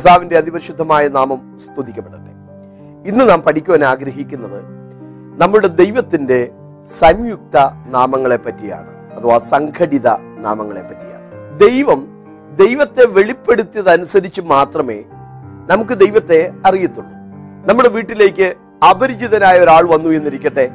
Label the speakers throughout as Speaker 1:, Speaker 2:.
Speaker 1: കർത്താവിന്റെ അതിപരിശുദ്ധമായ നാമം സ്തുതിക്കപ്പെടട്ടെ. ഇന്ന് നാം പഠിക്കുവാൻ ആഗ്രഹിക്കുന്നത് നമ്മുടെ ദൈവത്തിന്റെ സംയുക്ത നാമങ്ങളെ പറ്റിയാണ്. അഥവാ സംഘടിത നാമങ്ങളെ പറ്റിയാണ്. ദൈവം ദൈവത്തെ വെളിപ്പെടുത്തിയതനുസരിച്ച് മാത്രമേ നമുക്ക് ദൈവത്തെ അറിയത്തുള്ളൂ. നമ്മുടെ വീട്ടിലേക്ക് അപരിചിതനായ ഒരാൾ വന്നു എന്നിരിക്കട്ടെ.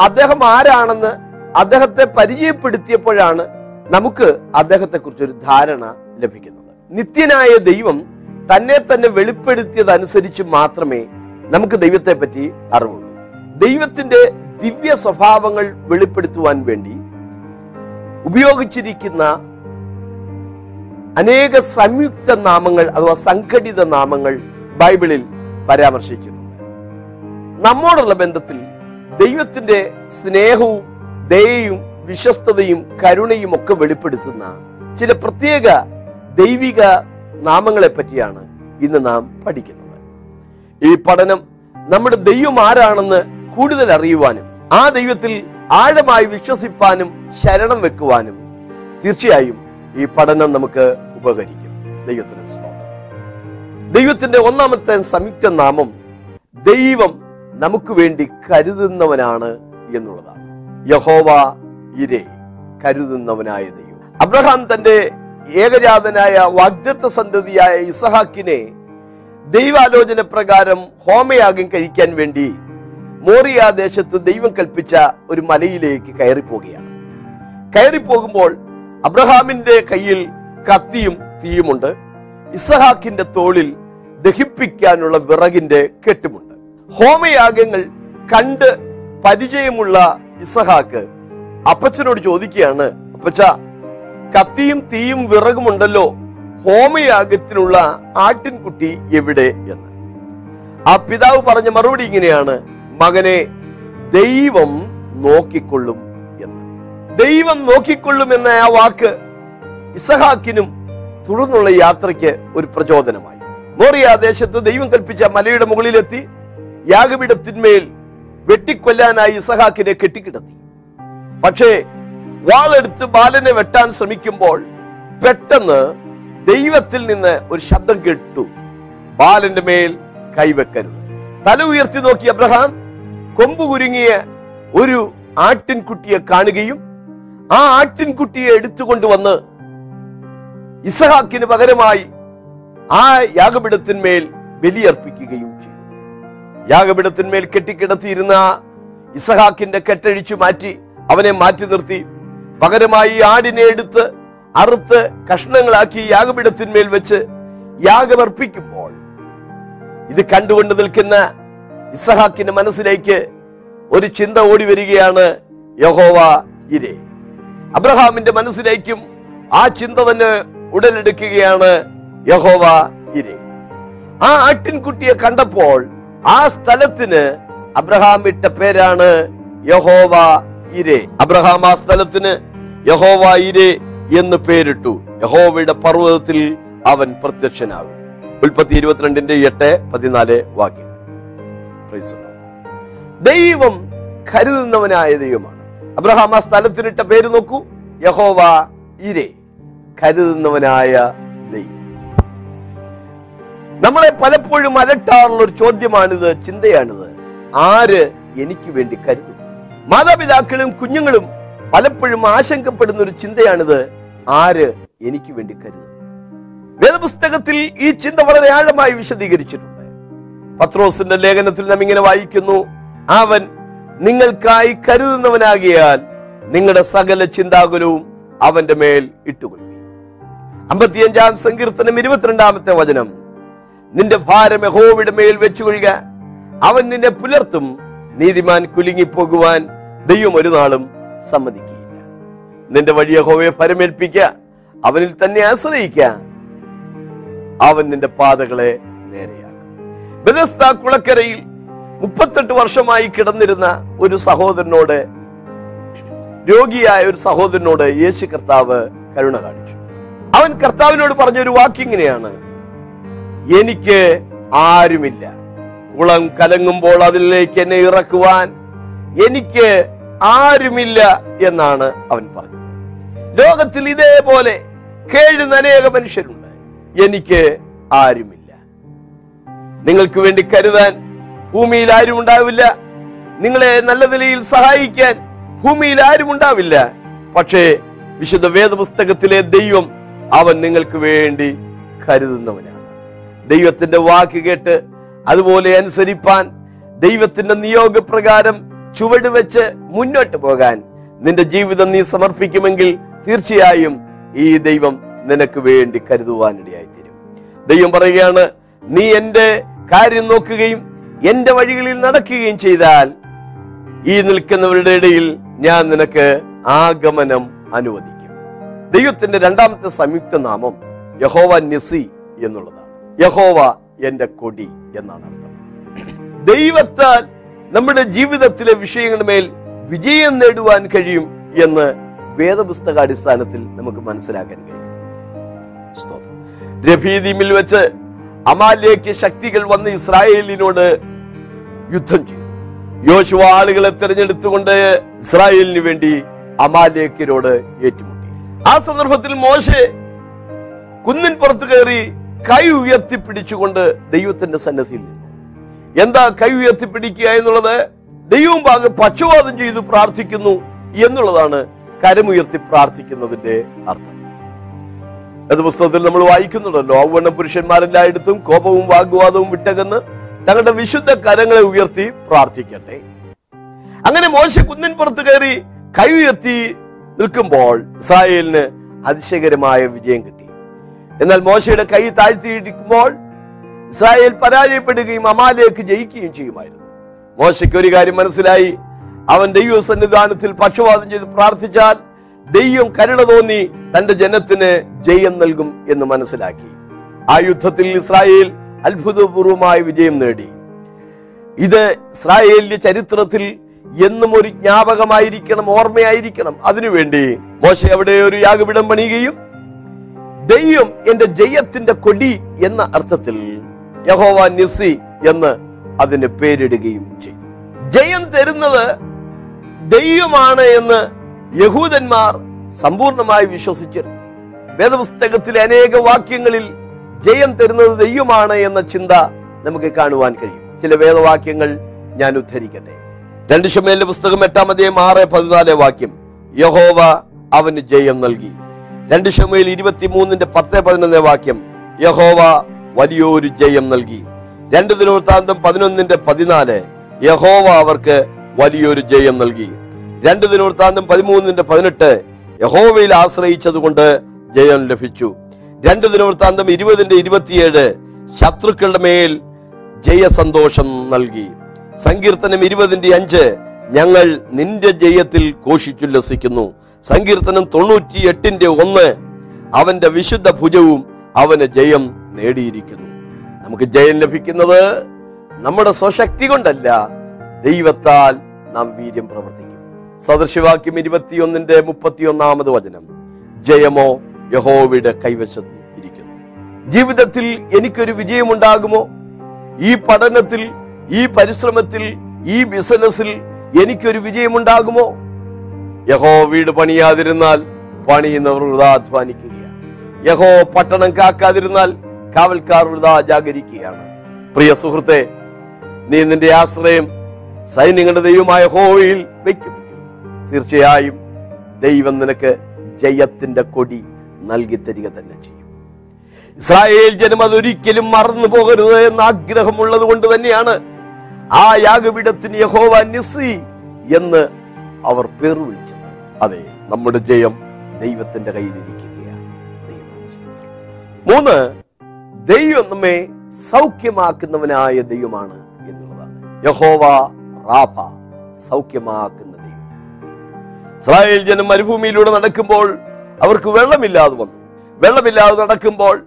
Speaker 1: അദ്ദേഹം ആരാണെന്ന് അദ്ദേഹത്തെ പരിചയപ്പെടുത്തിയപ്പോഴാണ് നമുക്ക് അദ്ദേഹത്തെ കുറിച്ച് ഒരു ധാരണ ലഭിക്കുന്നത്. നിത്യനായ ദൈവം തന്നെ തന്നെ വെളിപ്പെടുത്തിയതനുസരിച്ച് മാത്രമേ നമുക്ക് ദൈവത്തെ പറ്റി അറിവുള്ളൂ. ദൈവത്തിന്റെ ദിവ്യ സ്വഭാവങ്ങൾ വെളിപ്പെടുത്തുവാൻ വേണ്ടി ഉപയോഗിച്ചിരിക്കുന്ന അനേക സംയുക്ത നാമങ്ങൾ അഥവാ സംഘടിത നാമങ്ങൾ ബൈബിളിൽ പരാമർശിച്ചിട്ടുണ്ട്. നമ്മോടുള്ള ബന്ധത്തിൽ ദൈവത്തിന്റെ സ്നേഹവും ദയയും വിശ്വസ്തതയും കരുണയും ഒക്കെ വെളിപ്പെടുത്തുന്ന ചില പ്രത്യേക ദൈവിക നാമങ്ങളെ പറ്റിയാണ് ഇന്ന് നാം പഠിക്കുന്നത്. ഈ പഠനം നമ്മുടെ ദൈവം ആരാണെന്ന് കൂടുതൽ അറിയുവാനും ആ ദൈവത്തിൽ ആഴമായി വിശ്വസിപ്പാനും ശരണം വെക്കുവാനും തീർച്ചയായും ഈ പഠനം നമുക്ക് ഉപകരിക്കും. ദൈവത്തിന് സ്തോത്രം. ദൈവത്തിന്റെ ഒന്നാമത്തെ സംയുക്ത നാമം ദൈവം നമുക്ക് വേണ്ടി കരുതുന്നവനാണ് എന്നുള്ളതാണ്. യഹോവ ഇരേ കരുതുന്നവനായ ദൈവം. അബ്രഹാം തന്റെ ഏകജാതനായ വാഗ്ദത്ത സന്തതിയായ ഇസഹാക്കിനെ ദൈവാലോചന പ്രകാരം ഹോമയാഗം കഴിക്കാൻ വേണ്ടി മോറിയ ദേശത്ത് ദൈവം കൽപ്പിച്ച ഒരു മലയിലേക്ക് കയറിപ്പോവുകയാണ് കയറിപ്പോകുമ്പോൾ അബ്രഹാമിന്റെ കയ്യിൽ കത്തിയും തീയുമുണ്ട്. ഇസഹാക്കിന്റെ തോളിൽ ദഹിപ്പിക്കാനുള്ള വിറകിന്റെ കെട്ടുമുണ്ട്. ഹോമയാഗങ്ങൾ കണ്ട് പരിചയമുള്ള ഇസഹാക്ക് അപ്പച്ചനോട് ചോദിക്കുകയാണ് അപ്പച്ച കത്തിയും തീയും വിറകുമുണ്ടല്ലോ. ഹോമയാഗത്തിനുള്ള ആട്ടിൻകുട്ടി എവിടെ എന്ന്. ആ പിതാവ് പറഞ്ഞ മറുപടി ഇങ്ങനെയാണ്. മകനെ ദൈവം നോക്കിക്കൊള്ളും എന്ന്. ദൈവം നോക്കിക്കൊള്ളും എന്ന ആ വാക്ക് ഇസഹാക്കിനും തുടർന്നുള്ള യാത്രയ്ക്ക് ഒരു പ്രചോദനമായി. മോറിയ ദേശത്ത് ദൈവം കൽപ്പിച്ച മലയുടെ മുകളിലെത്തി യാഗപീഠത്തിന്മേൽ വെട്ടിക്കൊല്ലാനായി ഇസഹാക്കിനെ കെട്ടിക്കിടത്തി. പക്ഷേ വാളെടുത്ത് ബാലനെ വെട്ടാൻ ശ്രമിക്കുമ്പോൾ പെട്ടെന്ന് ദൈവത്തിൽ നിന്ന് ഒരു ശബ്ദം കേട്ടു. ബാലന്റെ മേൽ കൈവെക്കരുത്. തല ഉയർത്തി നോക്കി അബ്രഹാം കൊമ്പ് കുരുങ്ങിയ ഒരു ആട്ടിൻകുട്ടിയെ കാണുകയും ആ ആട്ടിൻകുട്ടിയെ എടുത്തുകൊണ്ടുവന്ന് ഇസഹാക്കിന് പകരമായി ആ യാഗപീഠത്തിന്മേൽ ബലിയർപ്പിക്കുകയും ചെയ്തു. യാഗപീഠത്തിന്മേൽ കെട്ടിക്കിടത്തിയിരുന്ന ഇസഹാക്കിന്റെ കെട്ടഴിച്ചു മാറ്റി അവനെ മാറ്റി നിർത്തി. പകരമായി ആടിനെ എടുത്ത് അറുത്ത് കഷ്ണങ്ങളാക്കി യാഗപീഠത്തിന്മേൽ വെച്ച് യാഗമർപ്പിക്കുമ്പോൾ ഇത് കണ്ടുകൊണ്ട് നിൽക്കുന്ന ഇസഹാക്കിന്റെ മനസ്സിലേക്ക് ഒരു ചിന്ത ഓടി വരികയാണ് യഹോവ ഇരേ. അബ്രഹാമിന്റെ മനസ്സിലേക്കും ആ ചിന്ത തന്നെ ഉടലെടുക്കുകയാണ് യഹോവ ഇരേ. ആ ആട്ടിൻകുട്ടിയെ കണ്ടപ്പോൾ ആ സ്ഥലത്തിന് അബ്രഹാം ഇട്ട പേരാണ് യഹോവ ഇരേ അബ്രഹാം ആ സ്ഥലത്തിന് യഹോവ ഇരേ എന്ന് പേരിട്ടു. യഹോവയുടെ പർവതത്തിൽ അവൻ പ്രത്യക്ഷനാകും. ഉൽപ്പത്തി ഇരുപത്തിരണ്ടിന്റെ എട്ട് പതിനാല് വാക്യം. ദൈവം കരുതുന്നവനായ ദൈവമാണ്. അബ്രഹാം ആ സ്ഥലത്തിനിട്ട പേര് നോക്കൂ. യഹോവ ഇരേ കരുതുന്നവനായ ദൈവം. നമ്മളെ പലപ്പോഴും അലട്ടാറുള്ള ഒരു ചോദ്യമാണിത് ചിന്തയാണിത്. ആര് എനിക്ക് വേണ്ടി കരുതും? മാതാപിതാക്കളും കുഞ്ഞുങ്ങളും പലപ്പോഴും ആശങ്കപ്പെടുന്ന ഒരു ചിന്തയാണിത്. ആര് എനിക്ക് വേണ്ടി കരുതും? വേദപുസ്തകത്തിൽ ഈ ചിന്ത വളരെ ആഴമായി വിശദീകരിച്ചിട്ടുണ്ട്. പത്രോസിന്റെ ലേഖനത്തിൽ നാം ഇങ്ങനെ വായിക്കുന്നു അവൻ നിങ്ങൾക്കായി കരുതുന്നവനാകിയാൽ നിങ്ങളുടെ സകല ചിന്താകുലവും അവന്റെ മേൽ ഇട്ടുകൊള്ളി അമ്പത്തിയഞ്ചാം സങ്കീർത്തനം ഇരുപത്തിരണ്ടാമത്തെ വചനം നിന്റെ ഭാരം യഹോവയുടെ മേൽ വെച്ചുകൊള്ളുക. അവൻ നിന്നെ പുലർത്തും. നീതിമാൻ കുലുങ്ങിപ്പോകുവാൻ ദൈവം ഒരു നാളും സമ്മതിക്കുകയില്ല. നിന്റെ വഴിയെ ഹോവയെ ഫരമേൽപ്പിക്ക അവനിൽ തന്നെ ആശ്രയിക്ക അവൻ നിന്റെ പാതകളെ നേരെയാക്കും. കുളക്കരയിൽ മുപ്പത്തെട്ട് വർഷമായി കിടന്നിരുന്ന ഒരു സഹോദരനോട് രോഗിയായ ഒരു സഹോദരനോട് യേശു കർത്താവ് കരുണ കാണിച്ചു. അവൻ കർത്താവിനോട് പറഞ്ഞ ഒരു വാക്കിങ്ങനെയാണ് എനിക്ക് ആരുമില്ല. കുളം കലങ്ങുമ്പോൾ അതിലേക്ക് എന്നെ ഇറക്കുവാൻ എനിക്ക് ആരുമില്ല എന്നാണ് അവൻ പറഞ്ഞത്. ലോകത്തിൽ ഇതേപോലെ കേഴുന്ന അനേക മനുഷ്യരുണ്ട്. എനിക്ക് ആരുമില്ല. നിങ്ങൾക്ക് വേണ്ടി കരുതാൻ ഭൂമിയിൽ ആരും ഉണ്ടാവില്ല. നിങ്ങളെ നല്ല നിലയിൽ സഹായിക്കാൻ ഭൂമിയിൽ ആരും ഉണ്ടാവില്ല. പക്ഷേ വിശുദ്ധ വേദപുസ്തകത്തിലെ ദൈവം അവൻ നിങ്ങൾക്ക് വേണ്ടി കരുതുന്നവനാണ്. ദൈവത്തിന്റെ വാക്ക് കേട്ട് അതുപോലെ അനുസരിപ്പാൻ ദൈവത്തിന്റെ നിയോഗപ്രകാരം ചുവട് വെച്ച് മുന്നോട്ട് പോകാൻ നിന്റെ ജീവിതം നീ സമർപ്പിക്കുമെങ്കിൽ തീർച്ചയായും ഈ ദൈവം നിനക്ക് വേണ്ടി കരുതുവാനിടയായി തീരും ദൈവം പറയുകയാണ് നീ എന്റെ കാര്യം നോക്കുകയും എന്റെ വഴികളിൽ നടക്കുകയും ചെയ്താൽ ഈ നിൽക്കുന്നവരുടെ ഇടയിൽ ഞാൻ നിനക്ക് ആഗമനം അനുവദിക്കും. ദൈവത്തിന്റെ രണ്ടാമത്തെ സംയുക്ത നാമം യഹോവ നിസി എന്നുള്ളതാണ്. യഹോവ എന്റെ കൊടി എന്നാണ് അർത്ഥം. ദൈവത്താൽ നമ്മുടെ ജീവിതത്തിലെ വിഷയങ്ങളുമേൽ വിജയം നേടുവാൻ കഴിയും എന്ന് വേദപുസ്തകാടിസ്ഥാനത്തിൽ നമുക്ക് മനസ്സിലാക്കാൻ കഴിയും. രഫീദീമിൽ വെച്ച് അമാലേക്ക് ശക്തികൾ വന്ന് ഇസ്രായേലിനോട് യുദ്ധം ചെയ്തു. യോശുവ ആളുകളെ തിരഞ്ഞെടുത്തുകൊണ്ട് ഇസ്രായേലിന് വേണ്ടി അമാലേക്കിനോട് ഏറ്റുമുട്ടി. ആ സന്ദർഭത്തിൽ മോശെ കുന്നിൻ പുറത്ത് കയറി കൈ ഉയർത്തി പിടിച്ചുകൊണ്ട് ദൈവത്തിന്റെ സന്നദ്ധിയിൽ നിന്നു. എന്താ കൈ ഉയർത്തിപ്പിടിക്കുക എന്നുള്ളത് ദൈവം ഭാഗം പക്ഷവാതം ചെയ്ത് പ്രാർത്ഥിക്കുന്നു എന്നുള്ളതാണ് കരമുയർത്തി പ്രാർത്ഥിക്കുന്നതിന്റെ അർത്ഥം. അത് പുസ്തകത്തിൽ നമ്മൾ വായിക്കുന്നുണ്ടല്ലോ. ഔവണ്ണ പുരുഷന്മാരെല്ലായിടത്തും കോപവും വാഗ്വാദവും വിട്ടകന്ന് തങ്ങളുടെ വിശുദ്ധ കരങ്ങളെ ഉയർത്തി പ്രാർത്ഥിക്കട്ടെ. അങ്ങനെ മോശ കുന്നിൻ പുറത്ത് കയറി കൈ ഉയർത്തി നിൽക്കുമ്പോൾ ഇസ്രായേലിന് അതിശയകരമായ വിജയം കിട്ടി. എന്നാൽ മോശയുടെ കൈ താഴ്ത്തിയിരിക്കുമ്പോൾ ഇസ്രായേൽ പരാജയപ്പെടുകയും അമാലേക്ക് ജയിക്കുകയും ചെയ്യുമായിരുന്നു. മോശയ്ക്ക് ഒരു കാര്യം മനസ്സിലായി. അവൻ ദൈവ സന്നിധാനത്തിൽ പക്ഷപാതം ചെയ്ത് പ്രാർത്ഥിച്ചാൽ ദൈവം കരുണ തോന്നി തന്റെ ജനത്തിന് ജയം നൽകും എന്ന് മനസ്സിലാക്കി. ആ യുദ്ധത്തിൽ ഇസ്രായേൽ അത്ഭുതപൂർവമായ വിജയം നേടി. ഇത് ഇസ്രായേലിന്റെ ചരിത്രത്തിൽ എന്നും ഒരു ജ്ഞാപകമായിരിക്കണം ഓർമ്മയായിരിക്കണം. അതിനുവേണ്ടി മോശ അവിടെ ഒരു യാഗപീഠം പണിയുകയും ദൈവം എന്റെ ജയത്തിന്റെ കൊടി എന്ന അർത്ഥത്തിൽ യഹോവ നിസി എന്ന് അതിന് പേരിടുകയും ചെയ്തു. ജയം തരുന്നത് ദൈവമാണ് എന്ന് യഹൂദന്മാർ സമ്പൂർണമായി വിശ്വസിച്ചിരുന്നു. വേദപുസ്തകത്തിലെ അനേക വാക്യങ്ങളിൽ ജയം തരുന്നത് ദൈവമാണ് എന്ന ചിന്ത നമുക്ക് കാണുവാൻ കഴിയും. ചില വേദവാക്യങ്ങൾ ഞാൻ ഉദ്ധരിക്കട്ടെ. രണ്ട് ഷമേലിന്റെ പുസ്തകം എട്ടാം ആറ് പതിനാല് വാക്യം യഹോവ അവന് ജയം നൽകി. രണ്ട് ശമേൽ ഇരുപത്തിമൂന്നിന്റെ പത്ത് പതിനൊന്ന് വാക്യം യഹോവ വലിയൊരു ജയം നൽകി. രണ്ട് ദിനവൃത്താന്തം പതിനൊന്നിന്റെ പതിനാല് യഹോവ അവർക്ക് വലിയൊരു ജയം നൽകി. രണ്ട് ദിനവൃത്താന്തം പതിമൂന്നിന്റെ പതിനെട്ട് യഹോവയിൽ ആശ്രയിച്ചതുകൊണ്ട് ജയം ലഭിച്ചു. രണ്ട് ദിനവൃത്താന്തം ഇരുപതിന്റെ ഇരുപത്തിയേഴ് ശത്രുക്കളുടെ മേൽ ജയസന്തോഷം നൽകി. സങ്കീർത്തനം ഇരുപതിന്റെ അഞ്ച് ഞങ്ങൾ നിന്റെ ജയത്തിൽ ഘോഷിച്ചുല്ലസിക്കുന്നു സങ്കീർത്തനം തൊണ്ണൂറ്റി എട്ടിന്റെ ഒന്ന് അവന്റെ വിശുദ്ധ ഭുജവും അവന് ജയം നേടിയിരിക്കുന്നു. നമുക്ക് ജയം ലഭിക്കുന്നത് നമ്മുടെ സ്വശക്തി കൊണ്ടല്ല ദൈവത്താൽ നാം വീര്യം പ്രവർത്തിക്കും. സദൃശവാക്യം ഇരുപത്തിയൊന്നിന്റെ മുപ്പത്തിയൊന്നാമത് വചനം. ജയമോ യഹോവയുടെ കൈവശം ഇരിക്കുന്നു. ജീവിതത്തിൽ എനിക്കൊരു വിജയമുണ്ടാകുമോ? ഈ പഠനത്തിൽ ഈ പരിശ്രമത്തിൽ ഈ ബിസിനസ്സിൽ എനിക്കൊരു വിജയമുണ്ടാകുമോ? യഹോ വീട് പണിയാതിരുന്നാൽ പണിയുന്നവർ വൃതാധ്വാനിക്കുകയാണ് യഹോ പട്ടണം കാക്കാതിരുന്നാൽ കാവൽക്കാർ വൃതാ ജാഗരിക്കുകയാണ് പ്രിയ സുഹൃത്തെ നീ നിന്റെ ആശ്രയം സൈന്യങ്ങളുടെ ദൈവമായ ഹോവയിൽ വെക്കും തീർച്ചയായും ദൈവം നിനക്ക് ജയത്തിന്റെ കൊടി നൽകി തരിക തന്നെ ചെയ്യും. ഇസ്രായേൽ ജനം അതൊരിക്കലും മറന്നു പോകരുത് എന്ന ആഗ്രഹമുള്ളത് കൊണ്ട് തന്നെയാണ് ആ യാഗപീഠത്തിന് യഹോവ നിസി എന്ന് അവർ പേർ വിളിച്ചത്. അതെ നമ്മുടെ ജയം ദൈവത്തിന്റെ കയ്യിലിരിക്കുകയാണ്. ദൈവത്തിന്റെ മൂന്ന് ദൈവം നമ്മെ സൗഖ്യമാക്കുന്നവനായ ദൈവമാണ് എന്നുള്ളതാണ്. യഹോവ റാഫ സൗഖ്യമാക്കുന്ന ദൈവം. ഇസ്രായേൽ ജനം മരുഭൂമിയിലൂടെ നടക്കുമ്പോൾ അവർക്ക് വെള്ളമില്ലാതെ വന്നു. വെള്ളമില്ലാതെ നടക്കുമ്പോൾ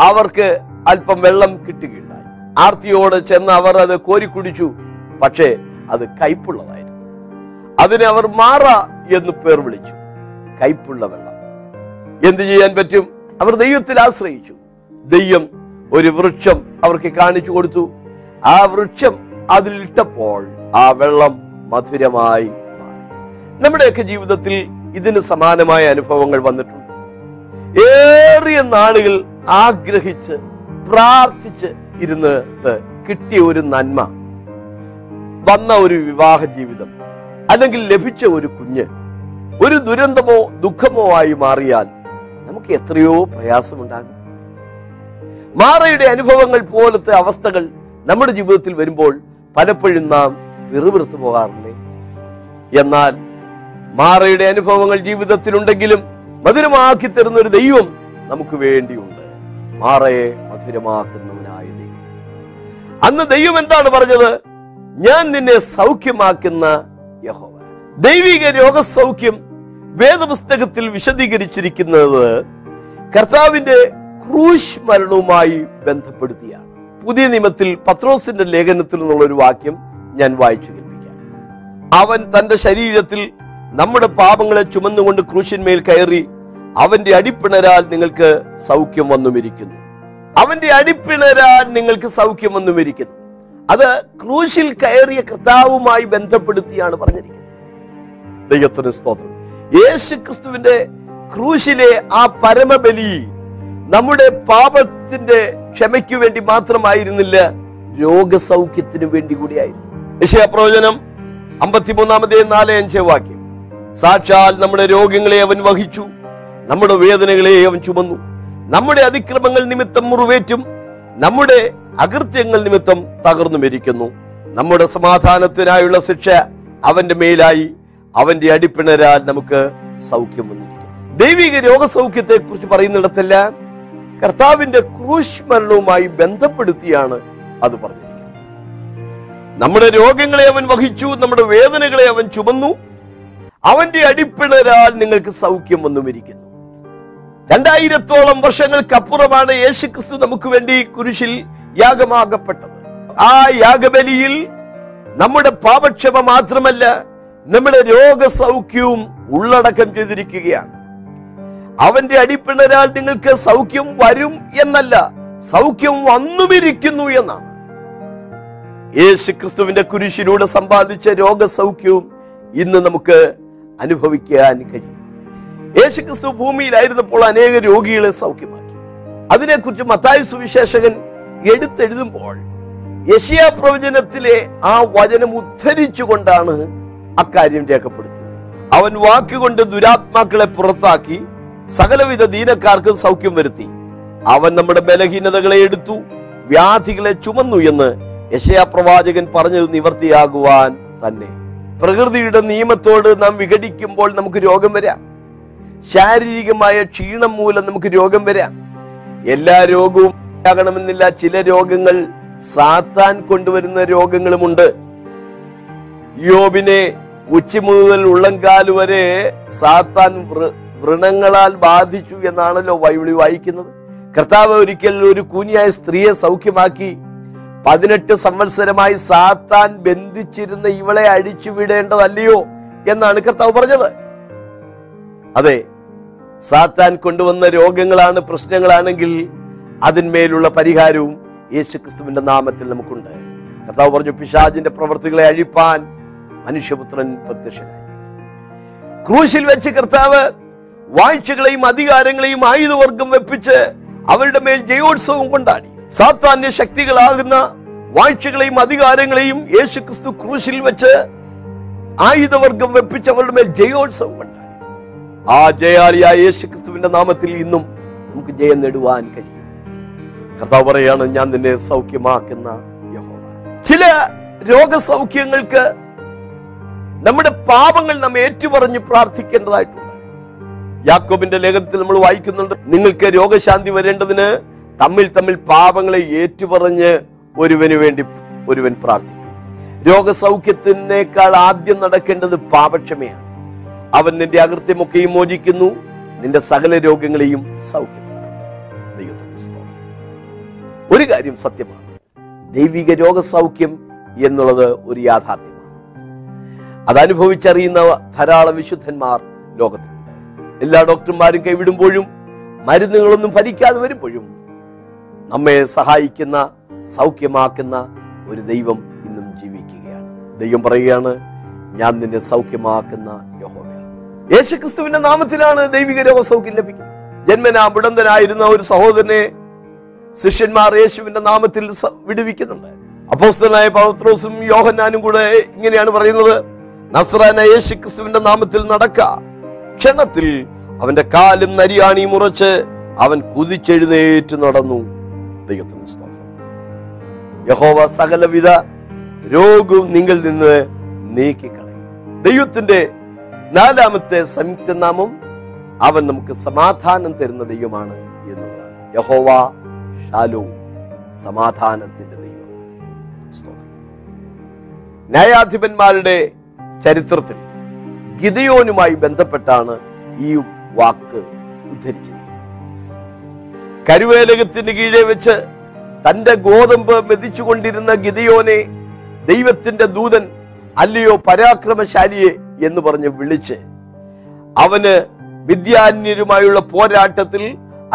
Speaker 1: അവർക്ക് അല്പം വെള്ളം കിട്ടുകയുണ്ടായി. ആർത്തിയോട് ചെന്ന് അവർ അത് കോരിക്കുടിച്ചു പക്ഷേ അത് കയ്പുള്ളതായിരുന്നു. അതിനെ അവർ മാറ എന്ന് പേർ വിളിച്ചു. കയ്പുള്ള വെള്ളം. എന്ത് ചെയ്യാൻ പറ്റും? അവർ ദൈവത്തിൽ ആശ്രയിച്ചു. ദൈവം ഒരു വൃക്ഷം അവർക്ക് കാണിച്ചു കൊടുത്തു. ആ വൃക്ഷം അതിലിട്ടപ്പോൾ ആ വെള്ളം മധുരമായി നമ്മുടെയൊക്കെ ജീവിതത്തിൽ ഇതിന് സമാനമായ അനുഭവങ്ങൾ വന്നിട്ടുണ്ട്. ഏറിയ നാളുകൾ ആഗ്രഹിച്ച് പ്രാർത്ഥിച്ച് ഇരുന്നിട്ട് കിട്ടിയ ഒരു നന്മ വന്ന ഒരു വിവാഹ ജീവിതം അല്ലെങ്കിൽ ലഭിച്ച ഒരു കുഞ്ഞ് ഒരു ദുരന്തമോ ദുഃഖമോ ആയി മാറിയാൽ നമുക്ക് എത്രയോ പ്രയാസമുണ്ടാകും. മാറയുടെ അനുഭവങ്ങൾ പോലത്തെ അവസ്ഥകൾ നമ്മുടെ ജീവിതത്തിൽ വരുമ്പോൾ പലപ്പോഴും നാം വിറുവിറുത്തു പോകാറില്ലേ? എന്നാൽ മാറയുടെ അനുഭവങ്ങൾ ജീവിതത്തിലുണ്ടെങ്കിലും മധുരമാക്കി തരുന്ന ഒരു ദൈവം നമുക്ക് വേണ്ടിയുണ്ട്. മാറയെ മധുരമാക്കുന്നവനായ ദൈവം. അന്ന് ദൈവം എന്താണ് പറഞ്ഞത്? ഞാൻ നിന്നെ സൗഖ്യമാക്കുന്ന യഹോവ. ദൈവിക രോഗസൗഖ്യം വേദപുസ്തകത്തിൽ വിശദീകരിച്ചിരിക്കുന്നത് കർത്താവിന്റെ ക്രൂശ് മരണവുമായി ബന്ധപ്പെടുത്തിയാണ്. പുതിയ നിയമത്തിൽ പത്രോസിന്റെ ലേഖനത്തിൽ നിന്നുള്ള ഒരു വാക്യം ഞാൻ വായിച്ചു കേൾപ്പിക്കാം. അവൻ തന്റെ ശരീരത്തിൽ നമ്മുടെ പാപങ്ങളെ ചുമന്നുകൊണ്ട് ക്രൂശിന്മേൽ കയറി അവന്റെ അടിപ്പിണരാൽ നിങ്ങൾക്ക് സൗഖ്യം വന്നുമിരിക്കുന്നു. അവന്റെ അടിപ്പിണരാൽ നിങ്ങൾക്ക് സൗഖ്യം വന്നുമിരിക്കുന്നു. അത് ക്രൂശിൽ കയറിയ കർത്താവുമായി ബന്ധപ്പെടുത്തിയാണ് പറഞ്ഞിരിക്കുന്നത്. ദൈവത്തിന് സ്തോത്രം. യേശു ക്രിസ്തുവിന്റെ ക്രൂശിലെ ആ പരമബലി നമ്മുടെ പാപത്തിന്റെ ക്ഷമയ്ക്ക് വേണ്ടി മാത്രമായിരുന്നില്ല രോഗസൗഖ്യത്തിന് വേണ്ടി കൂടിയായിരുന്നു. യശയ പ്രവചനം അമ്പത്തിമൂന്നാമതേ നാല് അഞ്ച് വാക്യം. സാക്ഷാൽ നമ്മുടെ രോഗങ്ങളെ അവൻ വഹിച്ചു നമ്മുടെ വേദനകളെ അവൻ ചുമന്നു. നമ്മുടെ അതിക്രമങ്ങൾ നിമിത്തം മുറിവേറ്റും നമ്മുടെ അകൃത്യങ്ങൾ നിമിത്തം തകർന്നു മരിക്കുന്നു. നമ്മുടെ സമാധാനത്തിനായുള്ള ശിക്ഷ അവന്റെ മേലായി അവന്റെ അടിപ്പിണരാൽ നമുക്ക് സൗഖ്യം വന്നിരിക്കുന്നു. ദൈവിക രോഗസൗഖ്യത്തെ കുറിച്ച് പറയുന്നിടത്തെല്ലാം കർത്താവിന്റെ ക്രൂശ് മരണവുമായി ബന്ധപ്പെടുത്തിയാണ് അത് പറഞ്ഞിരിക്കുന്നത്. നമ്മുടെ രോഗങ്ങളെ അവൻ വഹിച്ചു നമ്മുടെ വേദനകളെ അവൻ ചുമന്നു. അവന്റെ അടിപ്പിണരാൽ നിങ്ങൾക്ക് സൗഖ്യം വന്നുമിരിക്കുന്നു. രണ്ടായിരത്തോളം വർഷങ്ങൾക്കപ്പുറമാണ് യേശു ക്രിസ്തു നമുക്ക് വേണ്ടി കുരിശിൽ യാഗമാകപ്പെട്ടത്. ആ യാഗബലിയിൽ നമ്മുടെ പാപക്ഷമ മാത്രമല്ല നമ്മുടെ രോഗസൗഖ്യവും ഉള്ളടക്കം ചെയ്തിരിക്കുകയാണ്. അവന്റെ അടിപ്പിണരാൽ നിങ്ങൾക്ക് സൗഖ്യം വരും എന്നല്ല സൗഖ്യം വന്നുമിരിക്കുന്നു എന്നാണ്. യേശു ക്രിസ്തുവിന്റെ കുരിശിലൂടെ സമ്പാദിച്ച രോഗസൗഖ്യവും ഇന്ന് നമുക്ക് അനുഭവിക്കാൻ കഴിയും. യേശു ക്രിസ്തു ഭൂമിയിലായിരുന്നപ്പോൾ അനേക രോഗികളെ സൗഖ്യമാക്കി. അതിനെക്കുറിച്ച് മത്തായ സുവിശേഷകൻ എടുത്തെഴുതുമ്പോൾ യശിയ പ്രവചനത്തിലെ ആ വചനം ഉദ്ധരിച്ചുകൊണ്ടാണ് അക്കാര്യം രേഖപ്പെടുത്തുന്നത്. അവൻ വാക്കുകൊണ്ട് ദുരാത്മാക്കളെ പുറത്താക്കി സകലവിധ ദീനക്കാർക്കും സൗഖ്യം വരുത്തി. അവൻ നമ്മുടെ ബലഹീനതകളെ എടുത്തു വ്യാധികളെ ചുമന്നു എന്ന് യശയാ പ്രവാചകൻ പറഞ്ഞത് നിവർത്തിയാകുവാൻ തന്നെ. പ്രകൃതിയുടെ നിയമത്തോട് നാം വിഘടിക്കുമ്പോൾ നമുക്ക് രോഗം വരാം. ശാരീരികമായ ക്ഷീണം മൂലം നമുക്ക് രോഗം വരാം. എല്ലാ രോഗവും ആകണമെന്നില്ല ചില രോഗങ്ങൾ സാത്താൻ കൊണ്ടുവരുന്ന രോഗങ്ങളുമുണ്ട്. യോബിനെ ഉച്ച മുതൽ ഉള്ളംകാൽ വരെ സാത്താൻ വ്രണങ്ങളാൽ ബാധിച്ചു എന്നാണല്ലോ വൈവിളി വായിക്കുന്നത്. കർത്താവ് ഒരിക്കൽ ഒരു കൂനിയായ സ്ത്രീയെ സൗഖ്യമാക്കി പതിനെട്ട് സംവത്സരമായി സാത്താൻ ബന്ധിച്ചിരുന്ന ഇവളെ അഴിച്ചു വിടേണ്ടതല്ലയോ എന്നാണ് കർത്താവ് പറഞ്ഞത്. അതെ സാത്താൻ കൊണ്ടുവന്ന രോഗങ്ങളാണ് പ്രശ്നങ്ങളാണെങ്കിൽ അതിന്മേലുള്ള പരിഹാരവും യേശുക്രിസ്തുവിന്റെ നാമത്തിൽ നമുക്കുണ്ട്. കർത്താവ് പറഞ്ഞു പിശാജിന്റെ പ്രവർത്തികളെ അഴിപ്പാൻ മനുഷ്യപുത്രൻ പ്രത്യക്ഷനായി. ക്രൂശിൽ വെച്ച് കർത്താവ് വാഴ്ചകളെയും അധികാരങ്ങളെയും ആയുധവർഗം വെപ്പിച്ച് അവരുടെ മേൽ ജയോത്സവം കൊണ്ടാടി. സാത്താന്യ ശക്തികളാകുന്ന വാഴ്ചകളെയും അധികാരങ്ങളെയും യേശു ക്രിസ്തു ക്രൂശിൽ വെച്ച് ആയുധവർഗം വെപ്പിച്ച് അവരുടെ മേൽ ജയോത്സവം കൊണ്ടാടി. ആ ജയാളിയായ യേശു ക്രിസ്തുവിന്റെ നാമത്തിൽ ഇന്നും നമുക്ക് ജയം നേടുവാൻ കഴിയും. കർത്താവ് പറയാണ് ഞാൻ നിന്നെ സൗഖ്യമാക്കുന്ന യഹോവ. ചില രോഗസൗഖ്യങ്ങൾക്ക് നമ്മുടെ പാപങ്ങൾ നാം ഏറ്റുപറഞ്ഞ് പ്രാർത്ഥിക്കേണ്ടതായിട്ടുണ്ട്. യാക്കോബിന്റെ ലേഖനത്തിൽ നമ്മൾ വായിക്കുന്നുണ്ട്. നിങ്ങൾക്ക് രോഗശാന്തി വരേണ്ടതിന് തമ്മിൽ തമ്മിൽ പാപങ്ങളെ ഏറ്റുപറഞ്ഞ് ഒരുവന് വേണ്ടി ഒരുവൻ പ്രാർത്ഥിക്കും രോഗസൗഖ്യത്തിനേക്കാൾ ആദ്യം നടക്കേണ്ടത് പാപക്ഷമയാണ്. അവൻ നിന്റെ അകൃത്യമൊക്കെയും മോചിക്കുന്നു. നിന്റെ സകല രോഗങ്ങളെയും സൗഖ്യമാക്കും ഒരു കാര്യം സത്യമാണ്. ദൈവിക രോഗസൗഖ്യം എന്നുള്ളത് ഒരു യാഥാർത്ഥ്യമാണ്. അതനുഭവിച്ചറിയുന്ന ധാരാളം വിശുദ്ധന്മാർ ലോകത്തിലുണ്ട് എല്ലാ ഡോക്ടർമാരും കൈവിടുമ്പോഴും മരുന്നുകളൊന്നും ഫലിക്കാതെ വരുമ്പോഴും നമ്മെ സഹായിക്കുന്ന സൗഖ്യമാക്കുന്ന ഒരു ദൈവം ഇന്നും ജീവിക്കുകയാണ്. ദൈവം പറയുകയാണ് ഞാൻ നിന്നെ സൗഖ്യമാക്കുന്ന യഹോവയാണ് യേശുക്രിസ്തുവിന്റെ നാമത്തിലാണ് ദൈവിക രോഗസൗഖ്യം ലഭിക്കുന്നത്. ജന്മനാ വിടന്തനായിരുന്ന ഒരു സഹോദരനെ ശിഷ്യന്മാർ യേശുവിന്റെ നാമത്തിൽ വിടുവിക്കുന്നുണ്ട്. അപ്പോസ്തനായ പൗത്രോസും യോഹന്നാനും കൂടെ ഇങ്ങനെയാണ് പറയുന്നത് നസ്രാന യേശു ക്രിസ്തുവിന്റെ നാമത്തിൽ നടക്ക. ക്ഷണത്തിൽ അവന്റെ കാലും നരിയാണി മുറച്ച് അവൻ കുതിച്ചെഴുന്നേറ്റ് നടന്നു. ദൈവത്തിന് യഹോവ സകലവിധ രോഗവും നിങ്ങൾ നിന്ന് നീക്കിക്കളയും. ദൈവത്തിന്റെ നാലാമത്തെ സംയുക്ത നാമം അവൻ നമുക്ക് സമാധാനം തരുന്ന ദൈവമാണ് എന്നുള്ളതാണ്. യഹോവ സമാധാനത്തിന്റെ ദൈവം. ന്യായാധിപന്മാരുടെ ചരിത്രത്തിൽ ഗിതയോനുമായി ബന്ധപ്പെട്ടാണ് ഈ വാക്ക് ഉദ്ധരിച്ചിരിക്കുന്നത്. കരുവേലകത്തിന് കീഴെ വെച്ച് തന്റെ ഗോതമ്പ് മെതിച്ചുകൊണ്ടിരുന്ന ഗിതയോനെ ദൈവത്തിന്റെ ദൂതൻ അല്ലയോ പരാക്രമശാലിയെ എന്ന് പറഞ്ഞ് വിളിച്ച് അവന് വിദ്യാന്യരുമായുള്ള പോരാട്ടത്തിൽ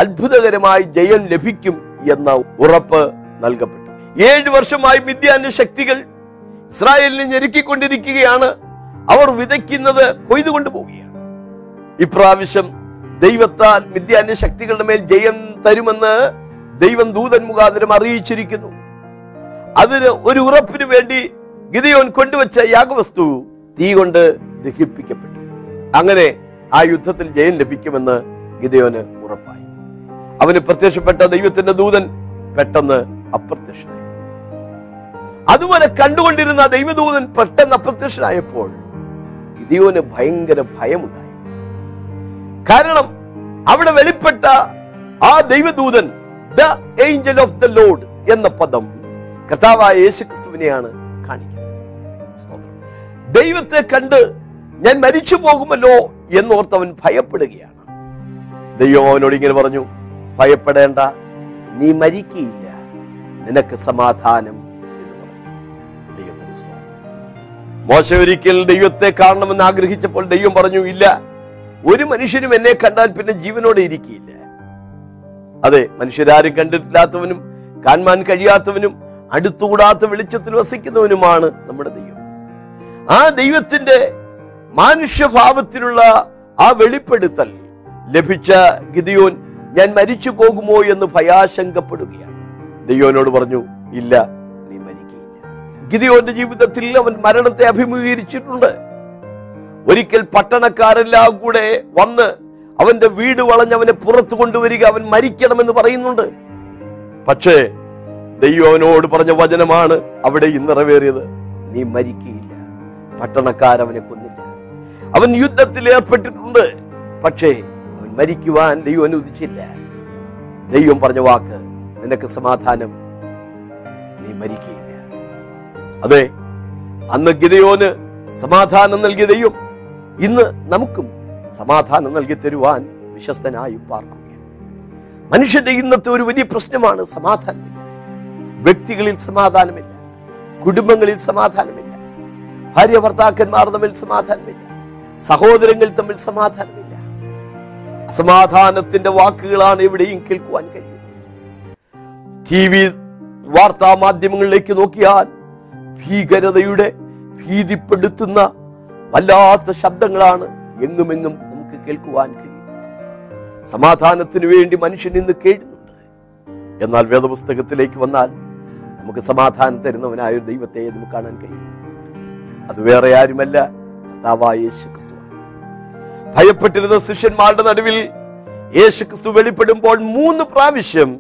Speaker 1: അത്ഭുതകരമായി ജയം ലഭിക്കും എന്ന ഉറപ്പ് നൽകപ്പെട്ടു. ഏഴ് വർഷമായി മിഥ്യാന്യ ശക്തികൾ ഇസ്രായേലിനെ ഞെരുക്കിക്കൊണ്ടിരിക്കുകയാണ്. അവർ വിതയ്ക്കുന്നത് കൊയ്തുകൊണ്ട് പോവുകയാണ് ഇപ്രാവശ്യം ദൈവത്താൽ മിഥ്യാന്യ ശക്തികളുടെ മേൽ ജയം തരുമെന്ന് ദൈവം ദൂതൻ മുഖാന്തരം അറിയിച്ചിരിക്കുന്നു. അതിന് ഒരു ഉറപ്പിനു വേണ്ടി ഗിതയോൻ കൊണ്ടുവച്ച യാഗവസ്തു തീ കൊണ്ട് ദഹിപ്പിക്കപ്പെട്ടു. അങ്ങനെ ആ യുദ്ധത്തിൽ ജയം ലഭിക്കുമെന്ന് ഗിതയോന് ഉറപ്പായി. അവന് പ്രത്യക്ഷപ്പെട്ട ദൈവത്തിന്റെ ദൂതൻ പെട്ടെന്ന് അപ്രത്യക്ഷനായി. അതുവരെ കണ്ടുകൊണ്ടിരുന്ന ദൈവദൂതൻ പെട്ടെന്ന് അപ്രത്യക്ഷനായപ്പോൾ ഗിദിയോന് ഭയങ്കര ഭയമുണ്ടായി. കാരണം അവിടെ വെളിപ്പെട്ട ആ ദൈവദൂതൻ the angel of the lord എന്ന പദം കർത്താവായ യേശു ക്രിസ്തുവിനെയാണ് കാണിക്കുന്നത് ദൈവത്തെ കണ്ട് ഞാൻ മരിച്ചു പോകുമല്ലോ എന്നോർത്ത് അവൻ ഭയപ്പെടുകയാണ്. ദൈവം അവനോട് ഇങ്ങനെ പറഞ്ഞു ഭയപ്പെടേണ്ട നീ മരിക്കയില്ല. നിനക്ക് സമാധാനം മോശ ഒരിക്കൽ ദൈവത്തെ കാണണമെന്ന് ആഗ്രഹിച്ചപ്പോൾ ദൈവം പറഞ്ഞു ഇല്ല ഒരു മനുഷ്യനും എന്നെ കണ്ടാൽ പിന്നെ ജീവനോടെ ഇരിക്കില്ല. അതെ മനുഷ്യരാരും കണ്ടിട്ടില്ലാത്തവനും കാണാൻ കഴിയാത്തവനും അടുത്തുകൂടാത്ത വെളിച്ചത്തിൽ വസിക്കുന്നവനുമാണ് നമ്മുടെ ദൈവം. ആ ദൈവത്തിന്റെ മാനുഷ്യഭാവത്തിലുള്ള ആ വെളിപ്പെടുത്തൽ ലഭിച്ച ഗിദിയോൻ ഞാൻ മരിച്ചു പോകുമോ എന്ന് ഭയാശങ്കപ്പെടുകയാണ്. ദൈവനോട് പറഞ്ഞു ഇല്ല ഗിദിയോന്റെ ജീവിതത്തിൽ അവൻ മരണത്തെ അഭിമുഖീകരിച്ചിട്ടുണ്ട്. ഒരിക്കൽ പട്ടണക്കാരെല്ലാം കൂടെ വന്ന് അവന്റെ വീട് വളഞ്ഞ് അവനെ പുറത്തു കൊണ്ടുവരിക അവൻ മരിക്കണമെന്ന് പറയുന്നുണ്ട്. പക്ഷേ ദൈവം അവനോട് പറഞ്ഞ വചനമാണ് അവിടെ നിറവേറിയത്. നീ മരിക്കയില്ല പട്ടണക്കാരവനെ കൊന്നില്ല. അവൻ യുദ്ധത്തിൽ ഏർപ്പെട്ടിട്ടുണ്ട്. പക്ഷേ അവൻ മരിക്കുവാൻ ദൈവം അനുവദിച്ചില്ല. ദൈവം പറഞ്ഞ വാക്ക് നിനക്ക് സമാധാനം. നീ മരിക്കയില്ല അതെ അന്ന് ഗിതയോന് സമാധാനം നൽകിയ ദൈവം ഇന്ന് നമുക്കും സമാധാനം നൽകി തരുവാൻ വിശ്വസ്തനായി പാർക്കുകയാണ്. മനുഷ്യന്റെ ഇന്നത്തെ ഒരു വലിയ പ്രശ്നമാണ് സമാധാനമില്ല വ്യക്തികളിൽ സമാധാനമില്ല കുടുംബങ്ങളിൽ സമാധാനമില്ല ഭാര്യ ഭർത്താക്കന്മാർ തമ്മിൽ സമാധാനമില്ല സഹോദരങ്ങൾ തമ്മിൽ സമാധാനമില്ല. അസമാധാനത്തിന്റെ വാക്കുകളാണ് എവിടെയും കേൾക്കുവാൻ കഴിയുന്നത്. ടി വി വാർത്താ മാധ്യമങ്ങളിലേക്ക് നോക്കിയാൽ ഭീകരതയുടെ ഭീതിപ്പെടുത്തുന്ന വല്ലാത്ത ശബ്ദങ്ങളാണ് എങ്ങുമെങ്ങും നമുക്ക് കേൾക്കുവാൻ കഴിയും സമാധാനത്തിന് വേണ്ടി മനുഷ്യൻ ഇന്ന് കേഴുന്നുണ്ട്. എന്നാൽ വേദപുസ്തകത്തിലേക്ക് വന്നാൽ നമുക്ക് സമാധാനം തരുന്നവനായ ഒരു ദൈവത്തെ നമുക്ക് കാണാൻ കഴിയും. അത് വേറെ ആരുമല്ല കർത്താവായ ഭയപ്പെട്ടിരുന്ന ശിഷ്യന്മാരുടെ നടുവിൽ യേശു ക്രിസ്തു വെളിപ്പെടുമ്പോൾ മൂന്ന് പ്രാവശ്യം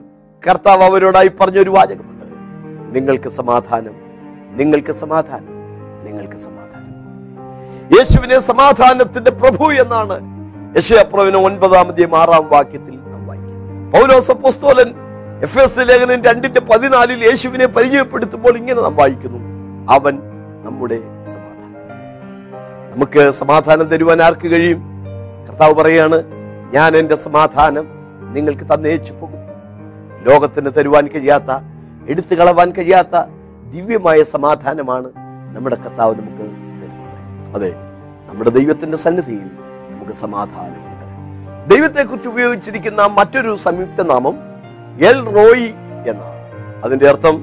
Speaker 1: കർത്താവ് അവരോടായി പറഞ്ഞൊരു വാചകമുണ്ട്. നിങ്ങൾക്ക് സമാധാനം നിങ്ങൾക്ക് സമാധാനം നിങ്ങൾക്ക് സമാധാനം. യേശുവിനെ സമാധാനത്തിന്റെ പ്രഭു എന്നാണ് യശയപ്രവിന് ഒൻപതാമതയും ആറാം വാക്യത്തിൽ നാം വായിക്കുന്നത്. പൗലോസ് അപ്പോസ്തോലൻ എഫ് എസ് ലേഖനം രണ്ടിന്റെ പതിനാലിൽ യേശുവിനെ പരിചയപ്പെടുത്തുമ്പോൾ ഇങ്ങനെ നാം വായിക്കുന്നു. അവൻ നമ്മുടെ സമാധാനം. നമുക്ക് സമാധാനം തരുവാൻ ആർക്ക് കഴിയും? കർത്താവ് പറയാണ് ഞാൻ എന്റെ സമാധാനം നിങ്ങൾക്ക് തന്നേച്ചു പോകുന്നു. ലോകത്തിന് തരുവാൻ കഴിയാത്ത എടുത്തു കളവാൻ കഴിയാത്ത ദിവ്യമായ സമാധാനമാണ് നമ്മുടെ കർത്താവ് നമുക്ക് തരുന്നത്. അതെ നമ്മുടെ ദൈവത്തിന്റെ സന്നിധിയിൽ നമുക്ക് സമാധാനമുണ്ട്. ദൈവത്തെക്കുറിച്ച് ഉപയോഗിച്ചിരിക്കുന്ന മറ്റൊരു സംയുക്ത നാമം എൽ റോയി എന്നാണ്. അതിന്റെ അർത്ഥം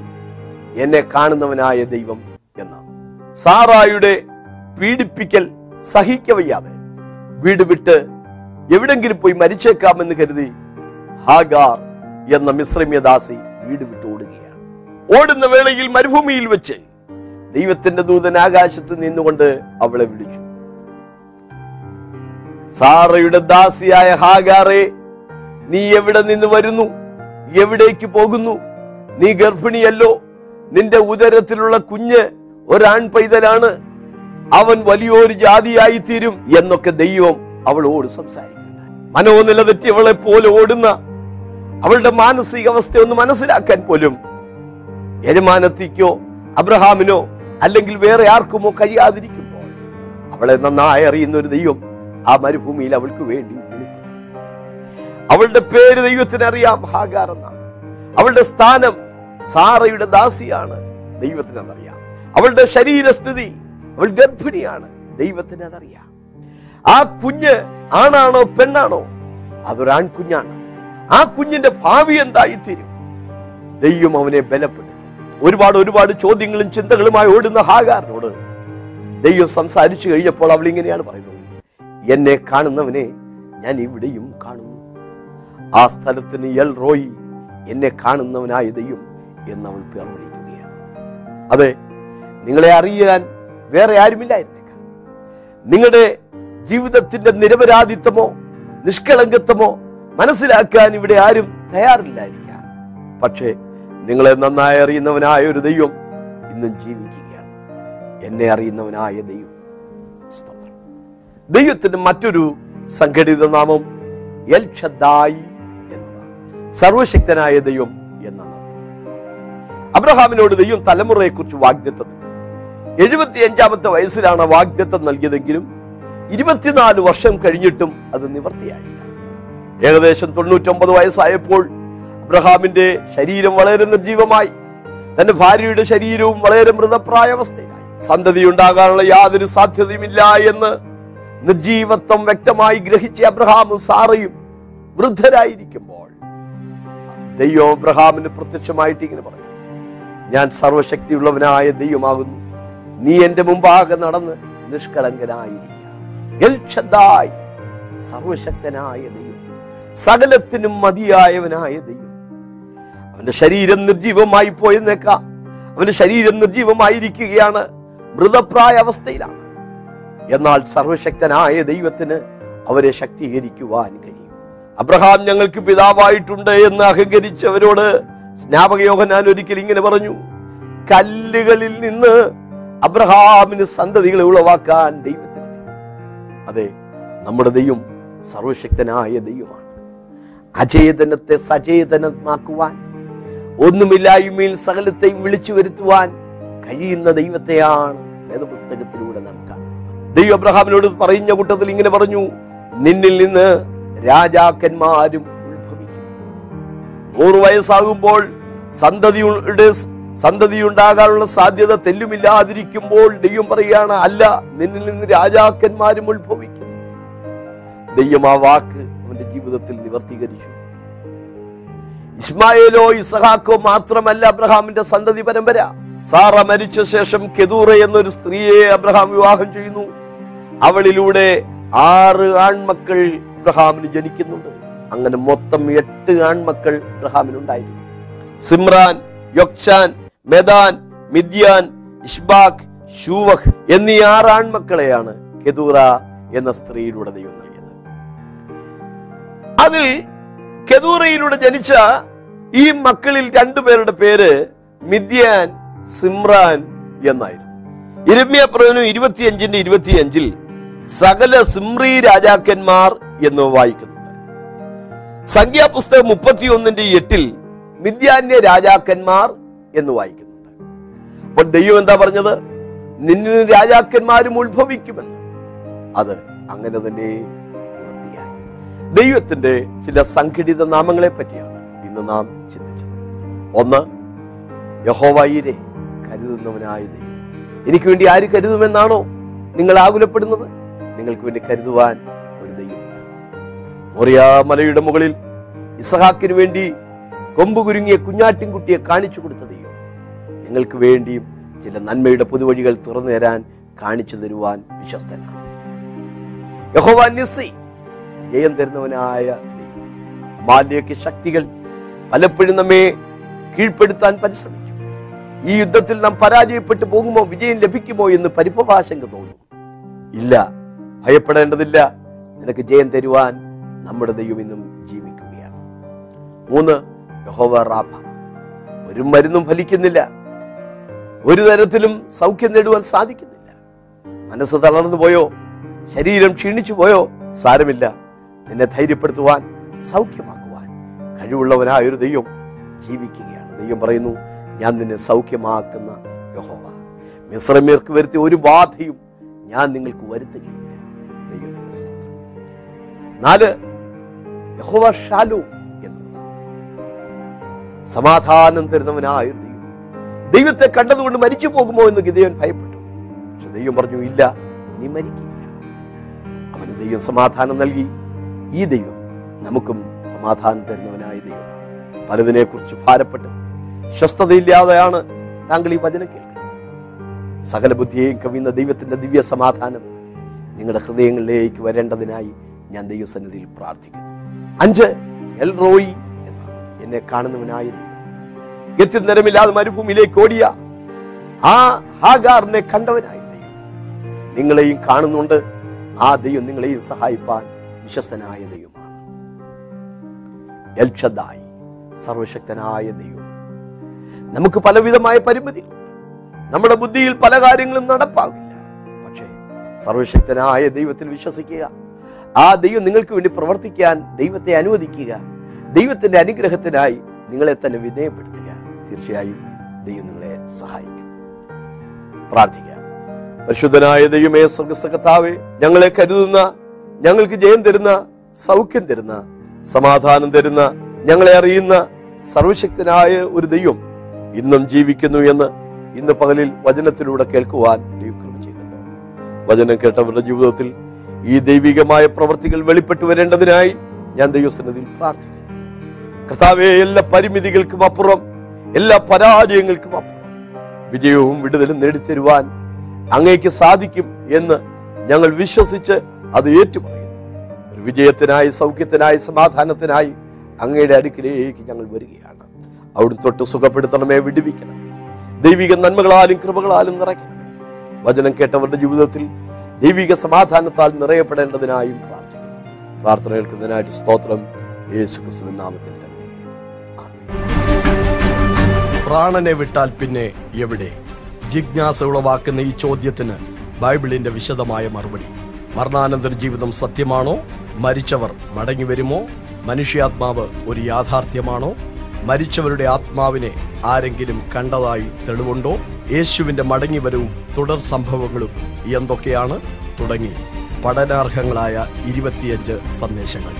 Speaker 1: എന്നെ കാണുന്നവനായ ദൈവം എന്നാണ്. സാറായുടെ പീഡിപ്പിക്കൽ സഹിക്കവയ്യാതെ വീട് വിട്ട് എവിടെങ്കിലും പോയി മരിച്ചേക്കാമെന്ന് കരുതി ഹാഗാർ എന്ന മിശ്രമ്യദാസി വീട് വിട്ട്. ഓടുന്ന വേളയിൽ മരുഭൂമിയിൽ വെച്ച് ദൈവത്തിന്റെ ദൂതൻ ആകാശത്ത് നിന്നുകൊണ്ട് അവളെ വിളിച്ചു. സാറയുടെ ദാസിയായ ഹാഗാറെ നീ എവിടെ നിന്ന് വരുന്നു? എവിടേക്ക് പോകുന്നു? നീ ഗർഭിണിയല്ലോ. നിന്റെ ഉദരത്തിലുള്ള കുഞ്ഞ് ഒരാൺ പൈതലാണ്. അവൻ വലിയൊരു ജാതിയായി തീരും എന്നൊക്കെ ദൈവം അവളോട് സംസാരിക്കുന്നു മനോനില തെറ്റിയവളെ പോലെ ഓടുന്ന അവളുടെ മാനസികാവസ്ഥ ഒന്ന് മനസ്സിലാക്കാൻ പോലും യജമാനത്തിക്കോ അബ്രഹാമിനോ അല്ലെങ്കിൽ വേറെ ആർക്കുമോ കഴിയാതിരിക്കുമ്പോൾ അവളെ നന്നായി അറിയുന്ന ഒരു ദൈവം ആ മരുഭൂമിയിൽ അവൾക്ക് വേണ്ടി അവളുടെ പേര് ദൈവത്തിന് അറിയാം ഹാഗാർ എന്നാണ്. അവളുടെ സ്ഥാനം സാറയുടെ ദാസിയാണ് ദൈവത്തിന് അതറിയാം. അവളുടെ ശരീരസ്ഥിതി അവൾ ഗർഭിണിയാണ് ദൈവത്തിന് അതറിയാം. ആ കുഞ്ഞ് ആണാണോ പെണ്ണാണോ? അതൊരാൺകുഞ്ഞാണ്. ആ കുഞ്ഞിന്റെ ഭാവി എന്തായിത്തീരും? ദൈവം അവനെ ബലപ്പെടുത്തും. ഒരുപാട് ഒരുപാട് ചോദ്യങ്ങളും ചിന്തകളുമായി ഓടുന്ന ഹാഗാറിനോട് ദൈവം സംസാരിച്ചു കഴിഞ്ഞപ്പോൾ അവൾ ഇങ്ങനെയാണ് പറയുന്നത്. എന്നെ കാണുന്നവനെ ഞാൻ ഇവിടെയും കാണുന്നു. ആ സ്ഥലത്തിന് എൽ റോയി എന്നെ കാണുന്നവനായ ദൈവം എന്ന് അവൾ പേർ വിളിക്കുകയാണ് അതെ നിങ്ങളെ അറിയാൻ വേറെ ആരുമില്ലായിരുന്നേക്കാം. നിങ്ങളുടെ ജീവിതത്തിന്റെ നിരപരാധിത്വമോ നിഷ്കളങ്കത്വമോ മനസ്സിലാക്കാൻ ഇവിടെ ആരും തയ്യാറില്ലായിരിക്കാം. പക്ഷേ നിങ്ങളെ നന്നായി അറിയുന്നവനായ ഒരു ദൈവം ഇന്നും ജീവിക്കുകയാണ്. എന്നെ അറിയുന്നവനായ ദൈവം. സ്തോത്രം. ദൈവത്തിന് മറ്റൊരു സംഘടിത നാമം എൽ ഷദ്ദായി എന്നതാണ്. സർവശക്തനായ ദൈവം എന്നാണ് അബ്രഹാമിനോട് ദൈവം തലമുറയെക്കുറിച്ച് വാഗ്ദത്തം എഴുപത്തി അഞ്ചാമത്തെ വയസ്സിലാണ് വാഗ്ദത്തം നൽകിയതെങ്കിലും ഇരുപത്തിനാല് വർഷം കഴിഞ്ഞിട്ടും അത് നിവർത്തിയായില്ല. ഏകദേശം തൊണ്ണൂറ്റൊമ്പത് വയസ്സായപ്പോൾ അബ്രഹാമിന്റെ ശരീരം വളരെ നിർജീവമായി തന്റെ ഭാര്യയുടെ ശരീരവും വളരെ മൃതപ്രായാവസ്ഥയിലായി. സന്തതി ഉണ്ടാകാനുള്ള യാതൊരു സാധ്യതയുമില്ല എന്ന് നിർജീവത്വം വ്യക്തമായി ഗ്രഹിച്ച അബ്രഹാമും സാറയും വൃദ്ധരായിരിക്കുമ്പോൾ ദൈവം അബ്രഹാമിന് പ്രത്യക്ഷമായിട്ട് ഇങ്ങനെ പറഞ്ഞു. ഞാൻ സർവശക്തിയുള്ളവനായ ദൈവമാകുന്നു. നീ എന്റെ മുമ്പാകെ നടന്ന് നിഷ്കളങ്കനായിരിക്കുക. സർവശക്തനായ ദൈവം. സകലത്തിനും മതിയായവനായ ദൈവം. അവന്റെ ശരീരം നിർജീവമായി പോയെന്നേക്കാം. അവന്റെ ശരീരം നിർജീവമായിരിക്കുകയാണ് മൃതപ്രായ അവസ്ഥയിലാണ്. എന്നാൽ സർവശക്തനായ ദൈവത്തിന് അവരെ ശക്തീകരിക്കുവാൻ കഴിയും. അബ്രഹാം ഞങ്ങൾക്ക് പിതാവായിട്ടുണ്ട് എന്ന് അഹങ്കരിച്ചവരോട് സ്നാപകയോഹനാൻ ഒരിക്കൽ ഇങ്ങനെ പറഞ്ഞു കല്ലുകളിൽ നിന്ന് അബ്രഹാമിന് സന്തതികളെ ഉളവാക്കാൻ ദൈവത്തിന് അതെ നമ്മുടെ ദൈവം സർവശക്തനായ ദൈവമാണ്. അചേതനത്തെ സചേതനമാക്കുവാൻ ഒന്നുമില്ലായ്മയിൽ സകലത്തെയും വിളിച്ചു വരുത്തുവാൻ കഴിയുന്ന ദൈവത്തെയാണ് വേദപുസ്തകത്തിലൂടെ നാം കാണുന്നത്. ദൈവം അബ്രഹാമിനോട് പറഞ്ഞ കൂട്ടത്തിൽ ഇങ്ങനെ പറഞ്ഞു നിന്നിൽ നിന്ന് രാജാക്കന്മാരും ഉത്ഭവിക്കും. നൂറ് വയസ്സാകുമ്പോൾ സന്തതിയുടെ സന്തതി ഉണ്ടാകാനുള്ള സാധ്യത തെല്ലുമില്ലാതിരിക്കുമ്പോൾ ദൈവം പറയുകയാണ് അല്ല നിന്നിൽ നിന്ന് രാജാക്കന്മാരും ഉത്ഭവിക്കും. ദൈവം ആ വാക്ക് അവന്റെ ജീവിതത്തിൽ നിവർത്തീകരിച്ചു. ഇസ്മായേലോ ഇസഹാക്കോ മാത്രമല്ല അബ്രഹാമിന്റെ സന്തതി പരമ്പര. സാറ മരിച്ച ശേഷം കെതൂറ എന്നൊരു സ്ത്രീയെ അബ്രഹാം വിവാഹം ചെയ്യുന്നു. അവളിലൂടെ ആറ് ആൺമക്കൾ അബ്രഹാമിന് ജനിക്കുന്നുണ്ട്. അങ്ങനെ മൊത്തം എട്ട് ആൺമക്കൾ അബ്രഹാമിനുണ്ടായിരുന്നു സിമ്രാൻ യൊക്ഷാൻ മെദാൻ മിദ്യാൻ ഇഷ്ബാഖ് ഷൂവഹ് എന്നീ ആറ് ആൺമക്കളെയാണ് കെതൂറ എന്ന സ്ത്രീയിലൂടെ ദൈവം നൽകിയത്. അതിൽ കെതൂറയിലൂടെ ജനിച്ച ഈ മക്കളിൽ രണ്ടുപേരുടെ പേര് മിദ്യാൻ സിമ്രാൻ എന്നായിരുന്നു. ഇരമ്യ പ്രവനു ഇരുപത്തിയഞ്ചിന്റെ ഇരുപത്തിയഞ്ചിൽ സകല സിമ്രി രാജാക്കന്മാർ എന്ന് വായിക്കുന്നുണ്ട്. സംഖ്യാപുസ്തകം മുപ്പത്തിയൊന്നിന്റെ എട്ടിൽ മിദ്യാന്യ രാജാക്കന്മാർ എന്ന് വായിക്കുന്നുണ്ട്. അപ്പോൾ ദൈവം എന്താ പറഞ്ഞത്? നിന്നിൽ നിന്ന് രാജാക്കന്മാരും ഉത്ഭവിക്കുമെന്ന്. അത് അങ്ങനെ തന്നെ ദൈവത്തിന്റെ ചില സംഘടിത നാമങ്ങളെ പറ്റിയാണ് ഇന്ന് നാം ചിന്തിച്ചത് ഒന്ന് യഹോവയിരെ കരുതുന്നവനായ ദൈവം. എനിക്ക് വേണ്ടി ആര് കരുതുമെന്നാണോ നിങ്ങൾ ആകുലപ്പെടുന്നത്? നിങ്ങൾക്ക് വേണ്ടി കരുതുവാൻ ഒരു ദൈവമില്ല മോറിയാ മലയുടെ മുകളിൽ ഇസഹാക്കിന് വേണ്ടി കൊമ്പ് കുരുങ്ങിയ കുഞ്ഞാട്ടിൻകുട്ടിയെ കാണിച്ചു കൊടുത്ത ദൈവം. നിങ്ങൾക്ക് വേണ്ടിയും ചില നന്മയുടെ പുതുവഴികൾ തുറന്നു തരാൻ കാണിച്ചു തരുവാൻ വിശ്വസ്തനാണ്. യഹോവ നിസ്സി ജയം തരുന്നവനായ ദൈവം. മാലിയൊക്കെ ശക്തികൾ പലപ്പോഴും നമ്മെ കീഴ്പ്പെടുത്താൻ പരിശ്രമിക്കും. ഈ യുദ്ധത്തിൽ നാം പരാജയപ്പെട്ടു പോകുമോ വിജയം ലഭിക്കുമോ എന്ന് പരിഭവാശങ്ക തോന്നും. ഇല്ല ഭയപ്പെടേണ്ടതില്ല. നിനക്ക് ജയം തരുവാൻ നമ്മുടെ ദൈവം ഇന്നും ജീവിക്കുകയാണ്. മൂന്ന് യഹോവ ഒരു മരുന്നും ഫലിക്കുന്നില്ല. ഒരു തരത്തിലും സൗഖ്യം നേടുവാൻ സാധിക്കുന്നില്ല. മനസ്സ് തളർന്നു പോയോ? ശരീരം ക്ഷീണിച്ചു പോയോ? സാരമില്ല. നിന്നെ ധൈര്യപ്പെടുത്തുവാൻ സൗഖ്യമാക്കുവാൻ കഴിവുള്ളവനായ ഒരു ദൈവം ജീവിക്കുകയാണ്. ദൈവം പറയുന്നു ഞാൻ നിന്നെ സൗഖ്യമാക്കുന്ന യഹോവ. മിശ്രമേർക്ക് വരുത്തിയ ഒരു ബാധയും ഞാൻ നിങ്ങൾക്ക് വരുത്തുകയില്ല. ദൈവത്തിന്റെ സ്തോത്രം. നാല് യഹോവ ഷാലു സമാധാനം തരുന്നവനായ ദൈവം. ദൈവത്തെ കണ്ടതുകൊണ്ട് മരിച്ചു പോകുമോ എന്ന് ഗിതയൻ ഭയപ്പെട്ടു. പക്ഷെ ദൈവം പറഞ്ഞു ഇല്ല നീ മരിക്കില്ല അവന് ദൈവം സമാധാനം നൽകി. ഈ ദൈവം നമുക്കും സമാധാനം തരുന്നവനായ ദൈവം. പലതിനെ കുറിച്ച് ഭാരപ്പെട്ട് സ്വസ്ഥതയില്ലാതെയാണ് താങ്കൾ ഈ വചനം കേൾക്കുന്നത്. സകല ബുദ്ധിയെയും കവിയുന്ന ദൈവത്തിന്റെ ദിവ്യ സമാധാനം നിങ്ങളുടെ ഹൃദയങ്ങളിലേക്ക് വരേണ്ടതിനായി ഞാൻ ദൈവസന്നിധിയിൽ പ്രാർത്ഥിക്കുന്നു. അഞ്ച് എൽ റോയി എന്നാണ് എന്നെ കാണുന്നവനായ ദൈവം. ഗത്യന്തരമില്ലാതെ മരുഭൂമിയിലേക്ക് ഓടിയ ആ ഹാഗാറിനെ കണ്ടവനായ ദൈവം. നിങ്ങളെയും കാണുന്നുണ്ട്. ആ ദൈവം നിങ്ങളെയും സഹായിപ്പാൻ വിശ്വസ്തനായ ദൈവമാണ്. എൽഷദായി സർവശക്തനായ ദൈവം. നമുക്ക് പലവിധമായ പരിമിതികൾ നമ്മുടെ ബുദ്ധിയിൽ പല കാര്യങ്ങളും നടപ്പാകില്ല. പക്ഷേ സർവശക്തനായ ദൈവത്തിൽ വിശ്വസിക്കുക ആ ദൈവം നിങ്ങൾക്ക് വേണ്ടി പ്രവർത്തിക്കാൻ ദൈവത്തെ അനുവദിക്കുക ദൈവത്തിന്റെ അനുഗ്രഹത്തിനായി നിങ്ങളെ തന്നെ വിധേയപ്പെടുത്തുക. തീർച്ചയായും ദൈവം നിങ്ങളെ സഹായിക്കും. പ്രാർത്ഥിക്കുക. പരിശുദ്ധനായ ദൈവമേ സ്വർഗസ്ഥ കഥാവേ ഞങ്ങളെ കരുതുന്ന ഞങ്ങൾക്ക് ജയം തരുന്ന സൗഖ്യം തരുന്ന സമാധാനം തരുന്ന ഞങ്ങളെ അറിയുന്ന സർവശക്തനായ ഒരു ദൈവം ഇന്നും ജീവിക്കുന്നു എന്ന് ഇന്ന് പകലിൽ വചനത്തിലൂടെ കേൾക്കുവാൻ ദൈവം ചെയ്തിട്ടുണ്ട് വചനം കേട്ടവരുടെ ജീവിതത്തിൽ ഈ ദൈവികമായ പ്രവൃത്തികൾ വെളിപ്പെട്ടു വരേണ്ടതിനായി ഞാൻ ദൈവസന്നിധിയിൽ പ്രാർത്ഥിക്കുന്നു. കർത്താവെ എല്ലാ പരിമിതികൾക്കും അപ്പുറം എല്ലാ പരാജയങ്ങൾക്കും അപ്പുറം വിജയവും വിടുതലും നേടിത്തരുവാൻ അങ്ങേക്ക് സാധിക്കും എന്ന് ഞങ്ങൾ വിശ്വസിച്ച് അത് ഏറ്റുപറയുന്നു. ഒരു വിജയത്തിനായി സൗഖ്യത്തിനായി സമാധാനത്തിനായി അങ്ങയുടെ അടുക്കിലേക്ക് ഞങ്ങൾ വരികയാണ്. അവിടുന്ന് തൊട്ട് സുഖപ്പെടുത്തണമേ വിടുവിക്കണമേ. ദൈവിക നന്മകളാലും കൃപകളാലും നിറയ്ക്കണമേ. വചനം കേട്ടവരുടെ ജീവിതത്തിൽ ദൈവിക സമാധാനത്താൽ നിറയപ്പെടേണ്ടതിനായും പ്രാർത്ഥിക്കുന്നു. പ്രാർത്ഥന കേൾക്കുന്നതിനായിട്ട് സ്തോത്രം. യേശു ക്രിസ്തുവിൻ നാമത്തിൽ തന്നെ. പ്രാണനെ വിട്ടാൽ പിന്നെ എവിടെ? ജിജ്ഞാസ ഉളവാക്കുന്ന ഈ ചോദ്യത്തിന് ബൈബിളിന്റെ വിശദമായ മറുപടി. മരണാനന്തര ജീവിതം സത്യമാണോ? മരിച്ചവർ മടങ്ങി വരുമോ? മനുഷ്യാത്മാവ് ഒരു യാഥാർത്ഥ്യമാണോ? മരിച്ചവരുടെ ആത്മാവിനെ ആരെങ്കിലും കണ്ടതായി തെളിവുണ്ടോ? യേശുവിന്റെ മടങ്ങിവരവും തുടർ സംഭവങ്ങളും എന്തൊക്കെയാണ്? തുടങ്ങി പഠനാർഹങ്ങളായ ഇരുപത്തിയഞ്ച് സന്ദേശങ്ങൾ.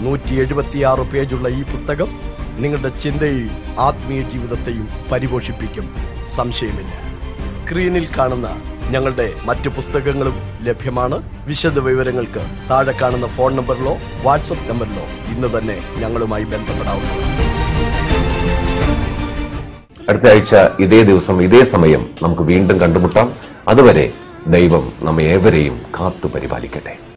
Speaker 1: നൂറ്റി എഴുപത്തിയാറ് പേജുള്ള ഈ പുസ്തകം നിങ്ങളുടെ ചിന്തയെയും ആത്മീയ ജീവിതത്തെയും പരിപോഷിപ്പിക്കും. സംശയമില്ല. സ്ക്രീനിൽ കാണുന്ന ഞങ്ങളുടെ മറ്റു പുസ്തകങ്ങളും ലഭ്യമാണ്. വിശദ വിവരങ്ങൾക്ക് താഴെ കാണുന്ന ഫോൺ നമ്പറിലോ വാട്സപ്പ് നമ്പറിലോ ഇന്ന് തന്നെ ഞങ്ങളുമായി ബന്ധപ്പെടാവുന്നതാണ്.
Speaker 2: അടുത്ത ആഴ്ച ഇതേ ദിവസം ഇതേ സമയം നമുക്ക് വീണ്ടും കണ്ടുമുട്ടാം. അതുവരെ ദൈവം നമ്മെ ഏവരെയും കാത്തു പരിപാലിക്കട്ടെ